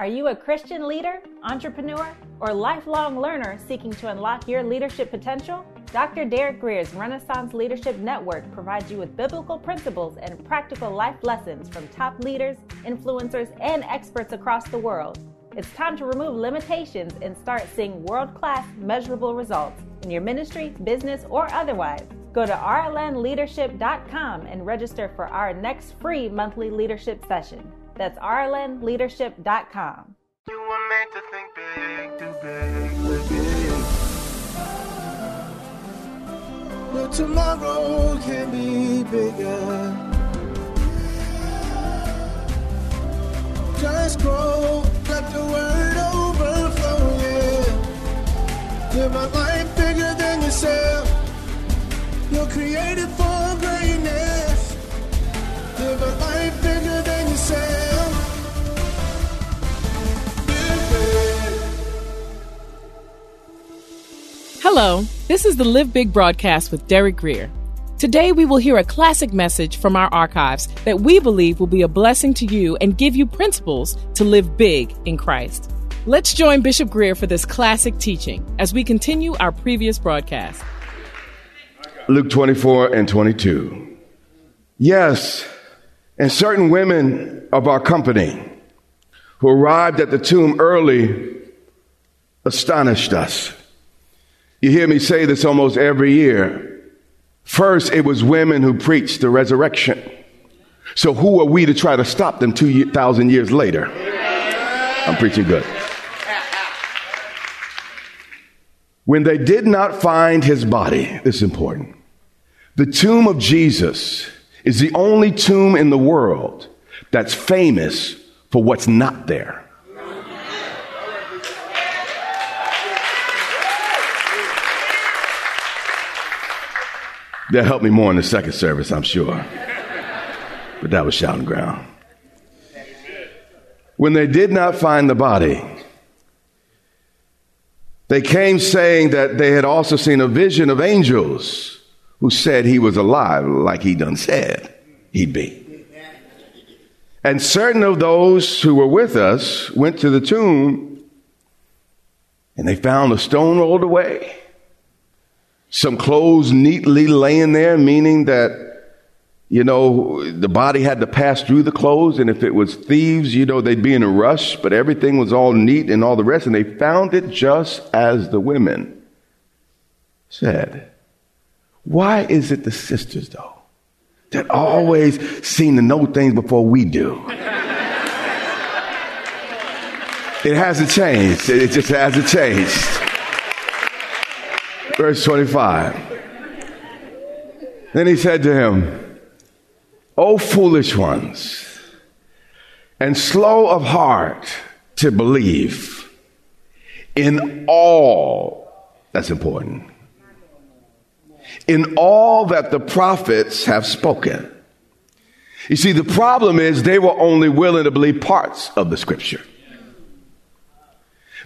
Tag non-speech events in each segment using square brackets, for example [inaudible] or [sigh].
Are you a Christian leader, entrepreneur, or lifelong learner seeking to unlock your leadership potential? Dr. Derek Grier's Renaissance Leadership Network provides you with biblical principles and practical life lessons from top leaders, influencers, and experts across the world. It's time to remove limitations and start seeing world class, measurable results in your ministry, business, or otherwise. Go to rlnleadership.com and register for our next free monthly leadership session. That's rlnleadership.com. You were meant to think big, do big, big. Tomorrow can be bigger. Just grow, let the word overflow, yeah. Live a life bigger than yourself. You're created for greatness. Live a life bigger than yourself. Hello, this is the Live Big broadcast with Derek Grier. Today we will hear a classic message from our archives that we believe will be a blessing to you and give you principles to live big in Christ. Let's join Bishop Grier for this classic teaching as we continue our previous broadcast. Luke 24 and 22. Yes, and certain women of our company who arrived at the tomb early astonished us. You hear me say this almost every year. First, it was women who preached the resurrection. So who are we to try to stop them 2,000 years later? I'm preaching good. When they did not find his body, this is important. The tomb of Jesus is the only tomb in the world that's famous for what's not there. That helped me more in the second service, I'm sure. But that was shouting ground. When they did not find the body, they came saying that they had also seen a vision of angels who said he was alive, like he done said he'd be. And certain of those who were with us went to the tomb and they found a stone rolled away some clothes neatly laying there, meaning that, you know, the body had to pass through the clothes. And if it was thieves, you know, they'd be in a rush, but everything was all neat and all the rest. And they found it just as the women said. Why is it the sisters, though, that always seem to know things before we do? It hasn't changed. It just hasn't changed. Verse 25. Then he said to him, O foolish ones, and slow of heart to believe in all, that's important, in all that the prophets have spoken. You see, the problem is they were only willing to believe parts of the scripture.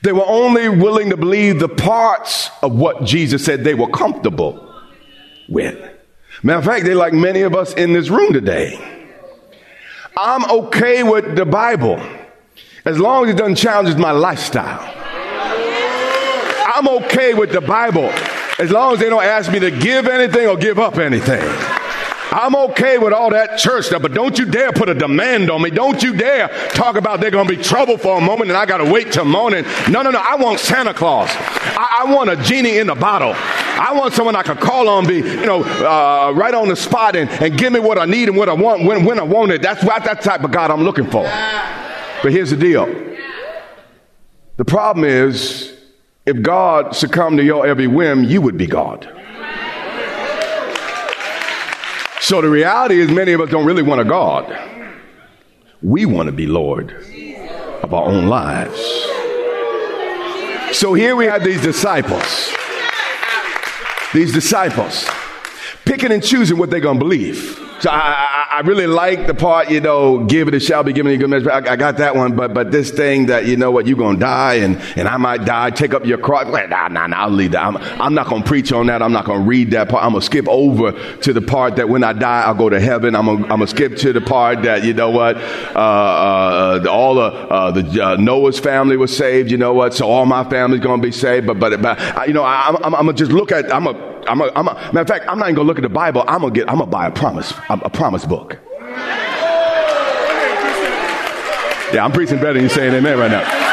They were only willing to believe the parts of what Jesus said they were comfortable with. Matter of fact, they're like many of us in this room today. I'm okay with the Bible as long as it doesn't challenge my lifestyle. I'm okay with the Bible as long as they don't ask me to give anything or give up anything. I'm okay with all that church stuff, but don't you dare put a demand on me. Don't you dare talk about they're going to be trouble for a moment and I got to wait till morning. No, no, no. I want Santa Claus. I, I, want a genie in the bottle. I want someone I can call on, be, you know, uh, right on the spot and, and give me what I need and what I want when, when I want it. That's what that type of God I'm looking for. But here's the deal. The problem is, if God succumbed to your every whim, you would be God. So the reality is, many of us don't really want a God. We want to be Lord. of our own lives. So here we have these disciples. These disciples picking and choosing what they're going to believe. So I, I, really like the part, you know, give it, shall be given you good measure. I, I, got that one, but, but this thing that, you know what, you're to die and, and I might die, take up your cross. Nah, nah, nah, I'll leave that. I'm, I'm not to preach on that. I'm not to read that part. I'm to skip over to the part that when I die, I'll go to heaven. I'm to I'm gonna skip to the part that, you know what, uh, uh, all the, uh, the uh, Noah's family was saved, you know what, so all my family's to be saved. But, but, but, you know, I, I'm, I'm, I'm to just look at, I'm a, I'm a, I'm a, matter of fact, I'm not even gonna look at the Bible. I'm gonna get, I'm gonna buy a promise, a, a promise book. Yeah, I'm preaching better than you saying amen right now.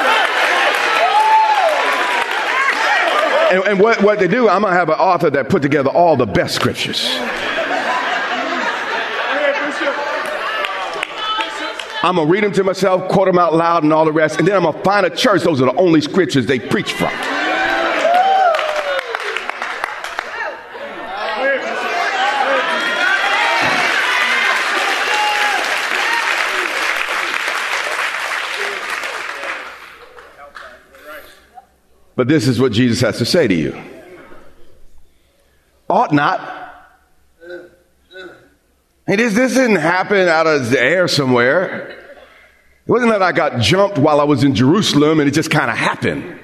And, and what, what they do, I'm gonna have an author that put together all the best scriptures. I'm gonna read them to myself, quote them out loud, and all the rest, and then I'm gonna find a church. Those are the only scriptures they preach from. But this is what Jesus has to say to you. Ought not. Hey, this, this didn't happen out of the air somewhere. It wasn't that I got jumped while I was in Jerusalem and it just kind of happened.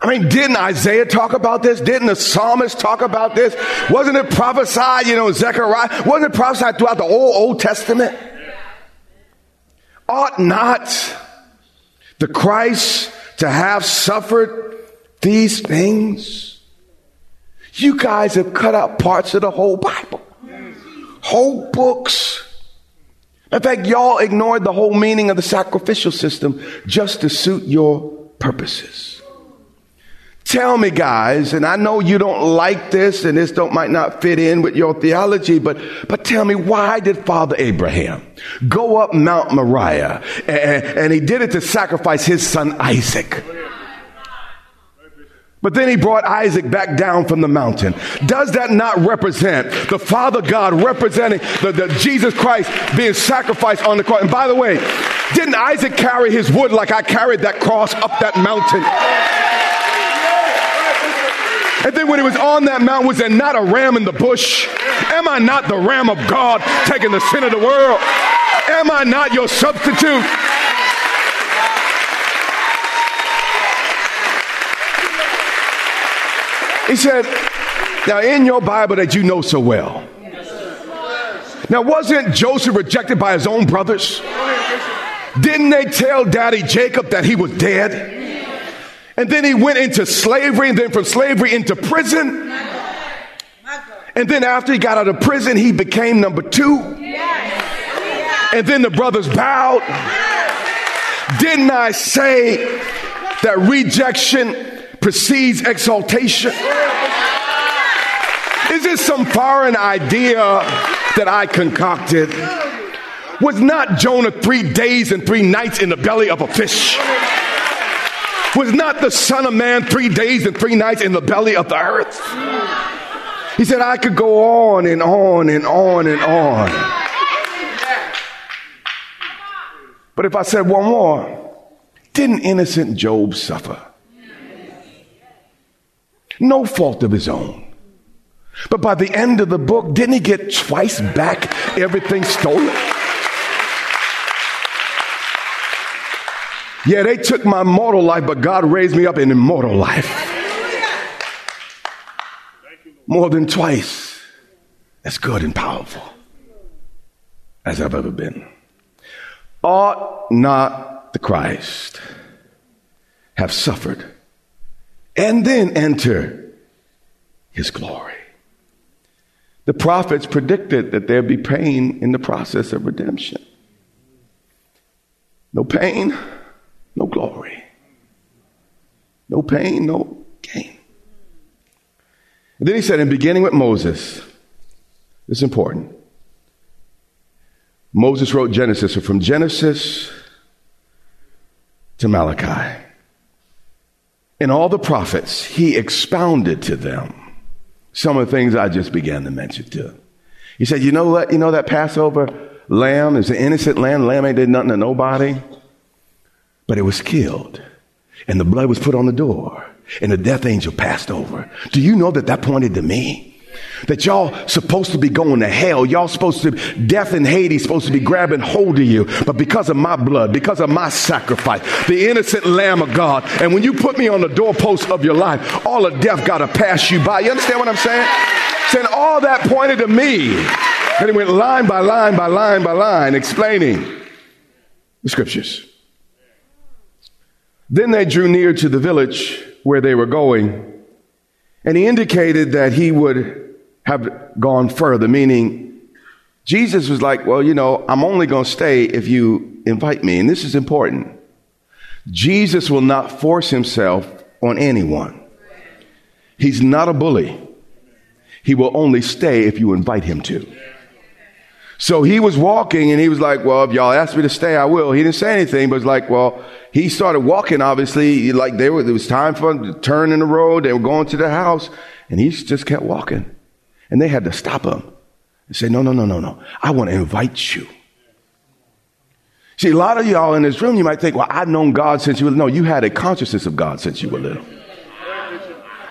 I mean, didn't Isaiah talk about this? Didn't the psalmist talk about this? Wasn't it prophesied, you know, Zechariah? Wasn't it prophesied throughout the whole Old Testament? Ought not the Christ to have suffered these things? You guys have cut out parts of the whole Bible, whole books. In fact, y'all ignored the whole meaning of the sacrificial system just to suit your purposes. Tell me, guys, and I know you don't like this and this don't, might not fit in with your theology, but, but tell me, why did Father Abraham go up Mount Moriah and, and he did it to sacrifice his son Isaac? But then he brought Isaac back down from the mountain. Does that not represent the Father God representing the, the, Jesus Christ being sacrificed on the cross? And by the way, didn't Isaac carry his wood like I carried that cross up that mountain? And then when he was on that mountain, was there not a ram in the bush? Am I not the ram of God taking the sin of the world? Am I not your substitute? He said, Now, in your Bible that you know so well. Now, wasn't Joseph rejected by his own brothers? Didn't they tell daddy Jacob that he was dead? And then he went into slavery, and then from slavery into prison. And then after he got out of prison, he became number two. And then the brothers bowed. Didn't I say that rejection precedes exaltation? Is this some foreign idea that I concocted? Was not Jonah three days and three nights in the belly of a fish? Was not the Son of Man three days and three nights in the belly of the earth? He said, I could go on and on and on and on. But if I said one more, didn't innocent Job suffer? No fault of his own. But by the end of the book, didn't he get twice back everything stolen? Yeah, they took my mortal life, but God raised me up in immortal life. More than twice as good and powerful as I've ever been. Ought not the Christ have suffered and then enter his glory? The prophets predicted that there'd be pain in the process of redemption. No pain, no glory. No pain, no gain. And then he said, in beginning with Moses, it's important. Moses wrote Genesis, so from Genesis to Malachi. In all the prophets, he expounded to them some of the things I just began to mention to. He said, You know what? You know that Passover lamb is an innocent lamb. Lamb ain't did nothing to nobody. But it was killed. And the blood was put on the door. And the death angel passed over. Do you know that that pointed to me? That y'all supposed to be going to hell. Y'all supposed to, death and Hades supposed to be grabbing hold of you. But because of my blood, because of my sacrifice, the innocent lamb of God. And when you put me on the doorpost of your life, all of death got to pass you by. You understand what I'm saying? Saying all that pointed to me. And he went line by line by line by line explaining the scriptures. Then they drew near to the village where they were going, and he indicated that he would have gone further, meaning Jesus was like, Well, you know, I'm only going to stay if you invite me. And this is important. Jesus will not force himself on anyone, he's not a bully. He will only stay if you invite him to. So he was walking and he was like, well, if y'all ask me to stay, I will. He didn't say anything, but it's like, well, he started walking, obviously, like they were, it was time for him to turn in the road. They were going to the house and he just kept walking. And they had to stop him and say, no, no, no, no, no. I want to invite you. See, a lot of y'all in this room, you might think, well, I've known God since you were little. No, you had a consciousness of God since you were little.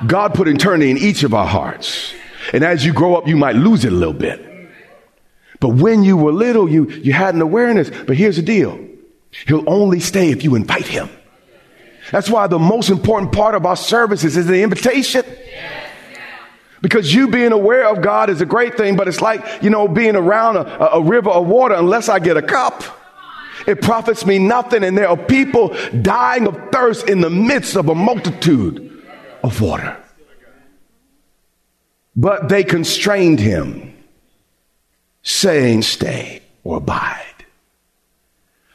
God put eternity in each of our hearts. And as you grow up, you might lose it a little bit. But when you were little, you, you had an awareness. But here's the deal. He'll only stay if you invite him. That's why the most important part of our services is the invitation. Because you being aware of God is a great thing, but it's like, you know, being around a, a river of water unless I get a cup. It profits me nothing. And there are people dying of thirst in the midst of a multitude of water. But they constrained him saying stay or abide.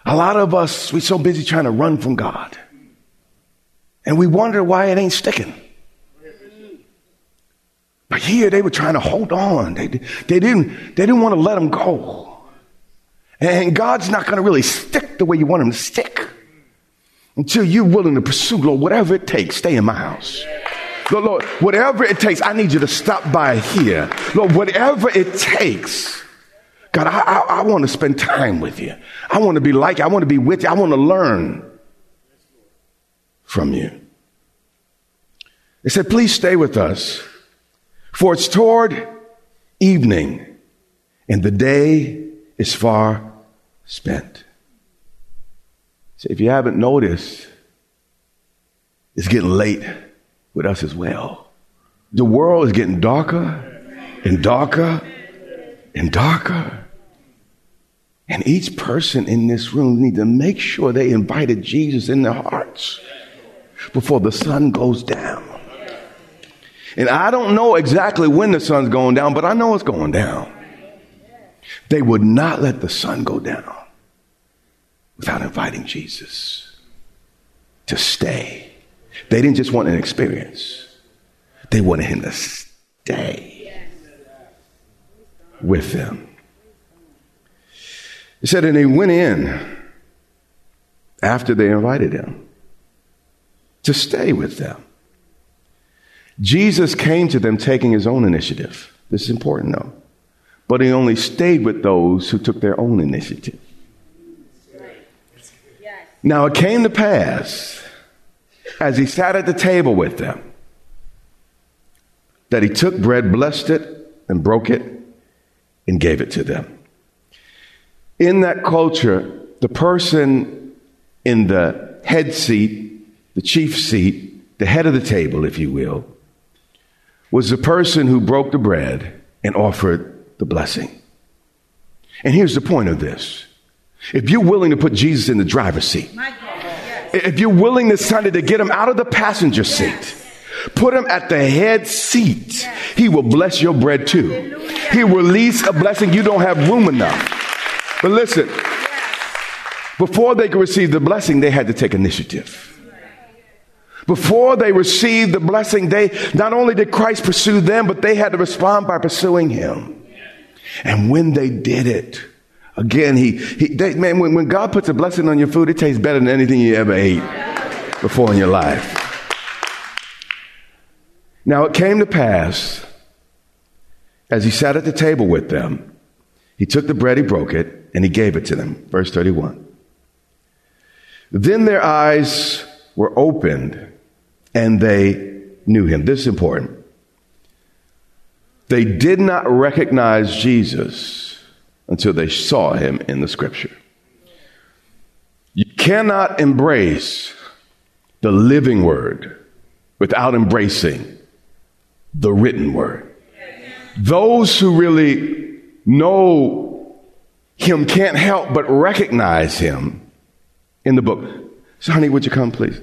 A lot of us, we're so busy trying to run from God. And we wonder why it ain't sticking. But here they were trying to hold on. They, they, didn't, they didn't want to let them go. And God's not going to really stick the way you want him to stick until you're willing to pursue, Lord, whatever it takes, stay in my house. Lord, Lord, whatever it takes, I need you to stop by here. Lord, whatever it takes, God, I, I, I want to spend time with you. I want to be like you. I want to be with you. I want to learn from you. They said, please stay with us, for it's toward evening, and the day is far spent. So if you haven't noticed, it's getting late with us as well. The world is getting darker and darker and darker. And each person in this room need to make sure they invited Jesus in their hearts before the sun goes down. And I don't know exactly when the sun's going down, but I know it's going down. They would not let the sun go down without inviting Jesus to stay. They didn't just want an experience, they wanted him to stay with them. He said, and he went in after they invited him to stay with them. Jesus came to them taking his own initiative. This is important though. But he only stayed with those who took their own initiative. Now it came to pass as he sat at the table with them that he took bread, blessed it, and broke it, and gave it to them. In that culture, the person in the head seat, the chief seat, the head of the table, if you will, was the person who broke the bread and offered the blessing. And here's the point of this. If you're willing to put Jesus in the driver's seat, if you're willing this Sunday to get him out of the passenger seat, put him at the head seat, he will bless your bread too. He will release a blessing you don't have room enough. But listen, before they could receive the blessing, they had to take initiative. Before they received the blessing, they not only did Christ pursue them, but they had to respond by pursuing him. And when they did it, again, he, he they, man, when, when God puts a blessing on your food, it tastes better than anything you ever ate before in your life. Now it came to pass, as he sat at the table with them, he took the bread, he broke it, and he gave it to them. Verse 31. Then their eyes were opened and they knew him. This is important. They did not recognize Jesus until they saw him in the scripture. You cannot embrace the living word without embracing the written word. Those who really know him can't help but recognize him in the book. So, honey, would you come, please?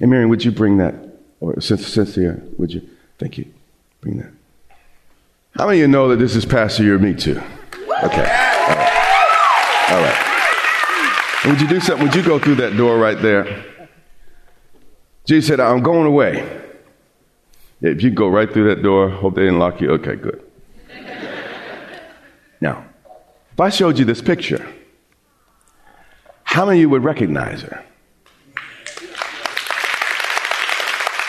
And Miriam, would you bring that? Or Cynthia, would you? Thank you. Bring that. How many of you know that this is Pastor Year Me Too? Okay. All right. All right. would you do something? Would you go through that door right there? Jesus said, I'm going away. If you go right through that door, hope they didn't lock you. Okay, good. now, if I showed you this picture, how many of you would recognize her?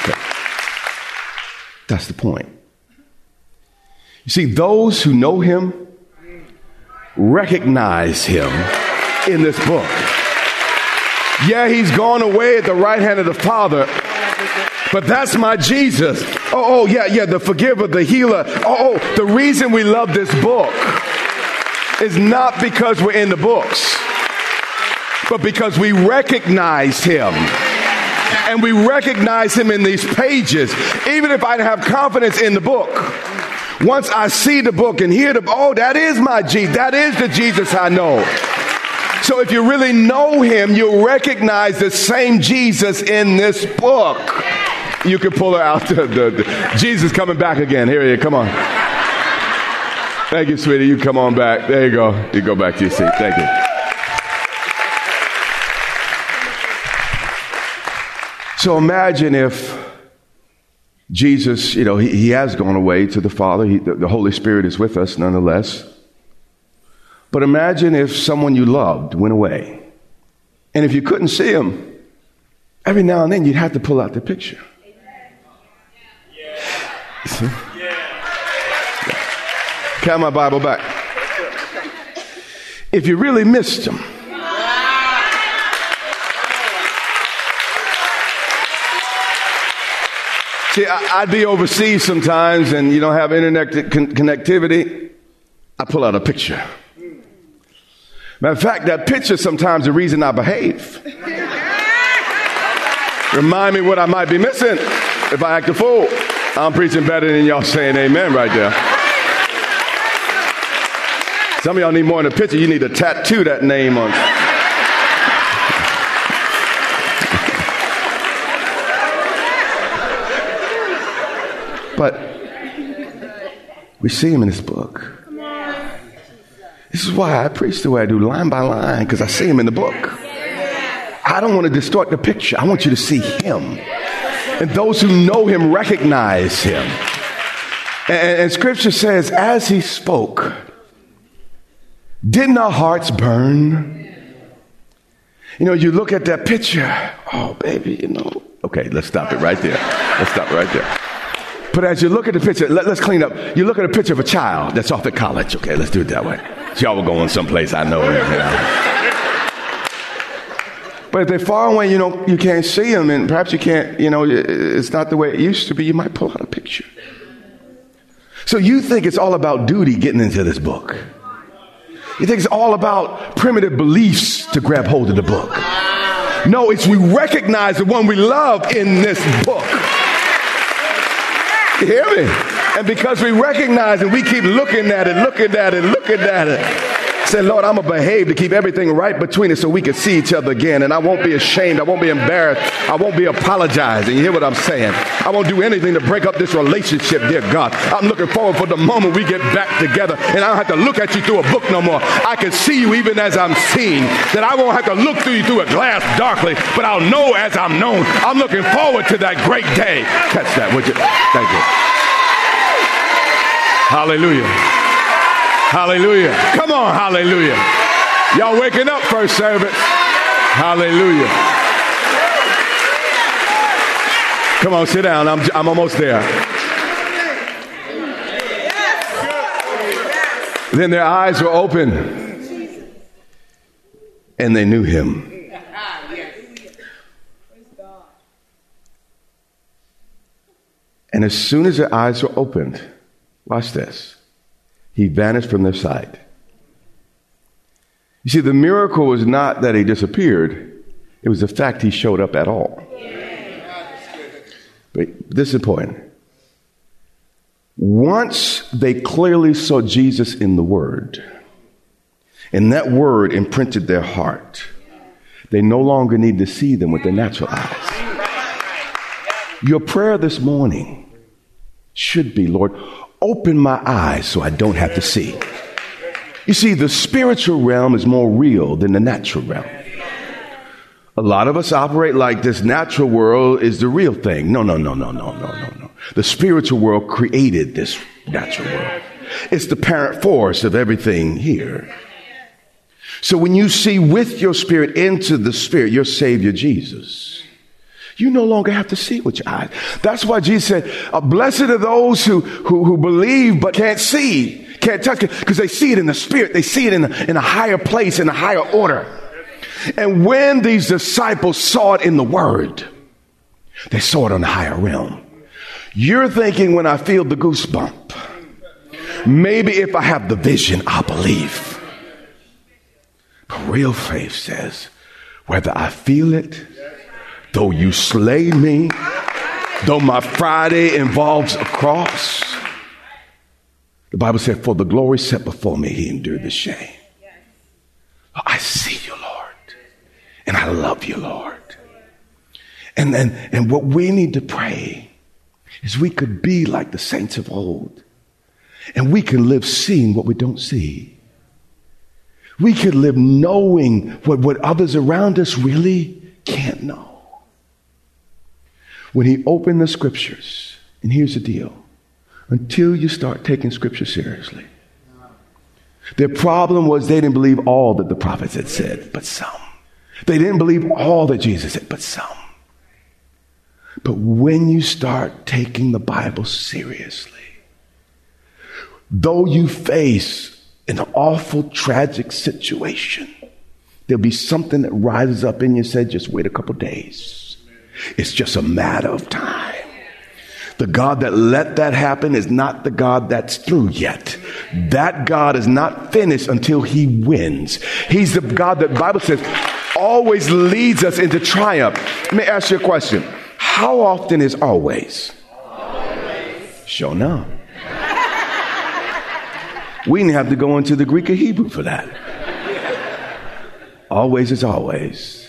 Okay. That's the point. You see, those who know him recognize him in this book. Yeah, he's gone away at the right hand of the Father, but that's my Jesus. Oh, oh, yeah, yeah, the forgiver, the healer. Oh, oh, the reason we love this book is not because we're in the books, but because we recognize him. And we recognize him in these pages. Even if I have confidence in the book, once I see the book and hear the, oh, that is my Jesus. That is the Jesus I know. So if you really know him, you'll recognize the same Jesus in this book. You can pull her out. [laughs] The, the, the, Jesus coming back again. Here he is. Come on. Thank you, sweetie. You come on back. There you go. You go back to your seat. Thank you. So imagine if Jesus, you know, he, he has gone away to the Father. He, the, the Holy Spirit is with us nonetheless. But imagine if someone you loved went away. And if you couldn't see him, every now and then you'd have to pull out the picture. [laughs] See? My Bible back. If you really missed him, See, I'd be overseas sometimes and you don't have internet connectivity. I pull out a picture. Matter of fact, that picture sometimes the reason I behave. Remind me what I might be missing if I act a fool. I'm preaching better than y'all saying amen right there. Some of y'all need more than a picture. You need to tattoo that name on. but we see him in this book. This is why I preach the way I do, line by line, because I see him in the book. I don't want to distort the picture. I want you to see him. And those who know him recognize him. And, and scripture says, as he spoke, didn't our hearts burn? You know, you look at that picture, oh, baby, you know. Okay, let's stop it right there. Let's stop right there. But as you look at the picture, let, us clean up. You look at a picture of a child that's off at college. Okay, let's do it that way. Y'all were going someplace, I know. You know. But if they're far away, you know, you can't see them, and perhaps you can't, you know, it's not the way it used to be. You might pull out a picture. So you think it's all about duty getting into this book. You think it's all about primitive beliefs to grab hold of the book. No, it's we recognize the one we love in this book. You hear me? And because we recognize and we keep looking at it, looking at it, looking at it, say, Lord, I'm going to behave to keep everything right between us so we can see each other again. And I won't be ashamed. I won't be embarrassed. I won't be apologizing. You hear what I'm saying? I won't do anything to break up this relationship, dear God. I'm looking forward for the moment we get back together and I don't have to look at you through a book no more. I can see you even as I'm seen. That I won't have to look through you through a glass darkly, but I'll know as I'm known. I'm looking forward to that great day. Catch that, would you? Thank you. Hallelujah. Hallelujah. Come on, hallelujah. Y'all waking up first service. Hallelujah. Come on, sit down. I'm, I'm almost there. Then their eyes were open and they knew him. And as soon as their eyes were opened, watch this he vanished from their sight. You see, the miracle was not that he disappeared, it was the fact he showed up at all. But this is important. Once they clearly saw Jesus in the Word, and that Word imprinted their heart, they no longer need to see them with their natural eyes. Your prayer this morning should be, Lord, open my eyes so I don't have to see. You see, the spiritual realm is more real than the natural realm. A lot of us operate like this natural world is the real thing. No, no, no, no, no, no, no, no. The spiritual world created this natural world. It's the parent force of everything here. So when you see with your spirit into the spirit, your savior Jesus, you no longer have to see with your eyes. That's why Jesus said, uh, blessed are those who, who, who believe but can't see, can't touch it, because they see it in the spirit. They see it in a, in a higher place, in a higher order. And when these disciples saw it in the word, they saw it on a higher realm. You're thinking when I feel the goosebump, maybe if I have the vision, I'll believe. But real faith says, whether I feel it, though you slay me, though my Friday involves a cross, the Bible said, for the glory set before me, he endured the shame. I see you, Lord. And I love you, Lord. And, and, and what we need to pray is we could be like the saints of old. And we can live seeing what we don't see. We could live knowing what, what others around us really can't know. When he opened the scriptures, and here's the deal until you start taking scripture seriously, their problem was they didn't believe all that the prophets had said, but some. They didn't believe all that Jesus said, but some. But when you start taking the Bible seriously, though you face an awful, tragic situation, there'll be something that rises up in you and says, just wait a couple days. It's just a matter of time. The God that let that happen is not the God that's through yet. That God is not finished until he wins. He's the God that Bible says always leads us into triumph. Let me ask you a question. How often is always? Always. Sure no. we didn't have to go into the Greek or Hebrew for that. Always is always.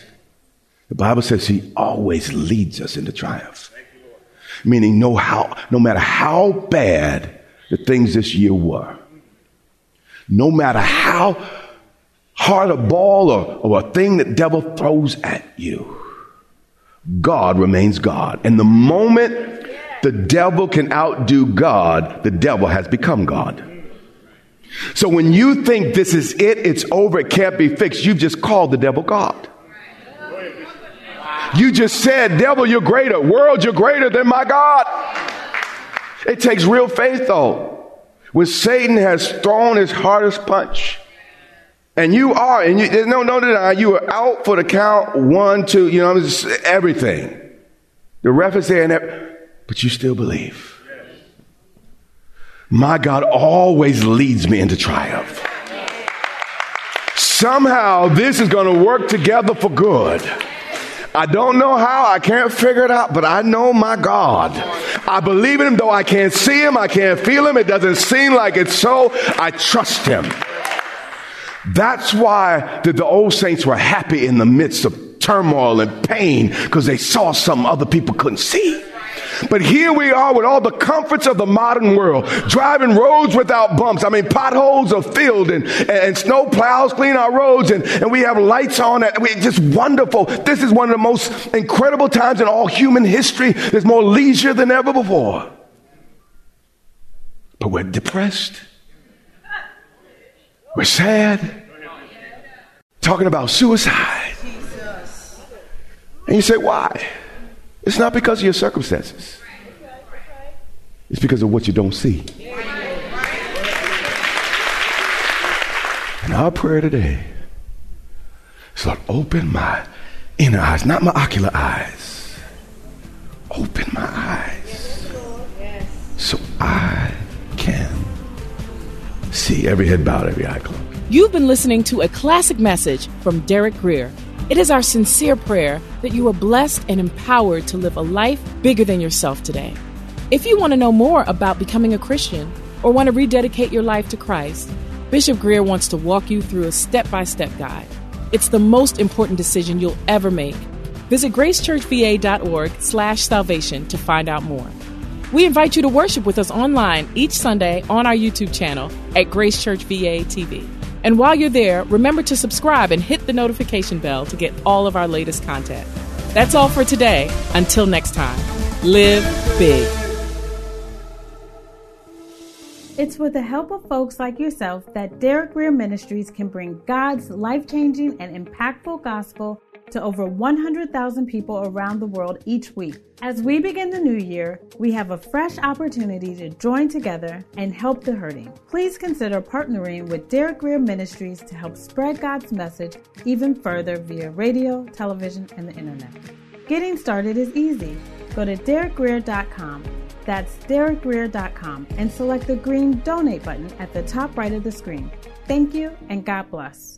The Bible says he always leads us into triumph. Meaning no how, no matter how bad the things this year were, no matter how hard a ball or, or a thing that devil throws at you, God remains God. And the moment the devil can outdo God, the devil has become God. So when you think this is it, it's over, it can't be fixed, you've just called the devil God. You just said, devil, you're greater. World, you're greater than my God. It takes real faith though. When Satan has thrown his hardest punch, and you are, and you, no, no deny, you are out for the count one, two, you know, everything. The ref is there, and but you still believe. My God always leads me into triumph. Somehow this is going to work together for good. I don't know how, I can't figure it out, but I know my God. I believe in him, though I can't see him, I can't feel him, it doesn't seem like it's so. I trust him. That's why the, the old saints were happy in the midst of turmoil and pain because they saw something other people couldn't see. But here we are with all the comforts of the modern world, driving roads without bumps. I mean, potholes are filled and, and snow plows clean our roads and, and we have lights on. And we just wonderful. This is one of the most incredible times in all human history. There's more leisure than ever before. But we're depressed. We're sad. Talking about suicide. And you say, why? It's not because of your circumstances. It's because of what you don't see. And our prayer today is Lord, open my inner eyes, not my ocular eyes. Open my eyes so I can see. Every head bowed, every eye closed. You've been listening to a classic message from Derek Grier. It is our sincere prayer that you are blessed and empowered to live a life bigger than yourself today. If you want to know more about becoming a Christian or want to rededicate your life to Christ, Bishop Grier wants to walk you through a step by step guide. It's the most important decision you'll ever make. Visit gracechurchva.org slash salvation to find out more. We invite you to worship with us online each Sunday on our YouTube channel at Grace Church VA TV. And while you're there, remember to subscribe and hit the notification bell to get all of our latest content. That's all for today. Until next time, live big. It's with the help of folks like yourself that Derek Grier Ministries can bring God's life changing and impactful gospel to over 100,000 people around the world each week. As we begin the new year, we have a fresh opportunity to join together and help the hurting. Please consider partnering with Derek Grier Ministries to help spread God's message even further via radio, television, and the internet. Getting started is easy. Go to derekgrier.com. That's derekgrier.com and select the green donate button at the top right of the screen. Thank you and God bless.